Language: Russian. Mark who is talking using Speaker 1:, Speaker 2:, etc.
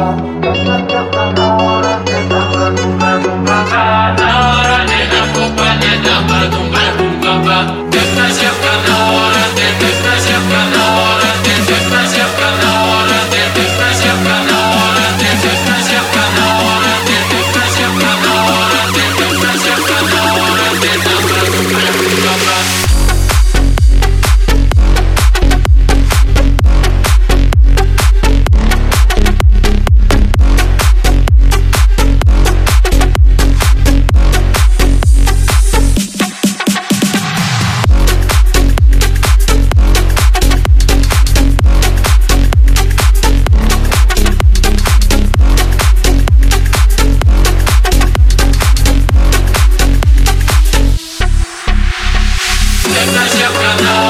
Speaker 1: Bye. На всех канал.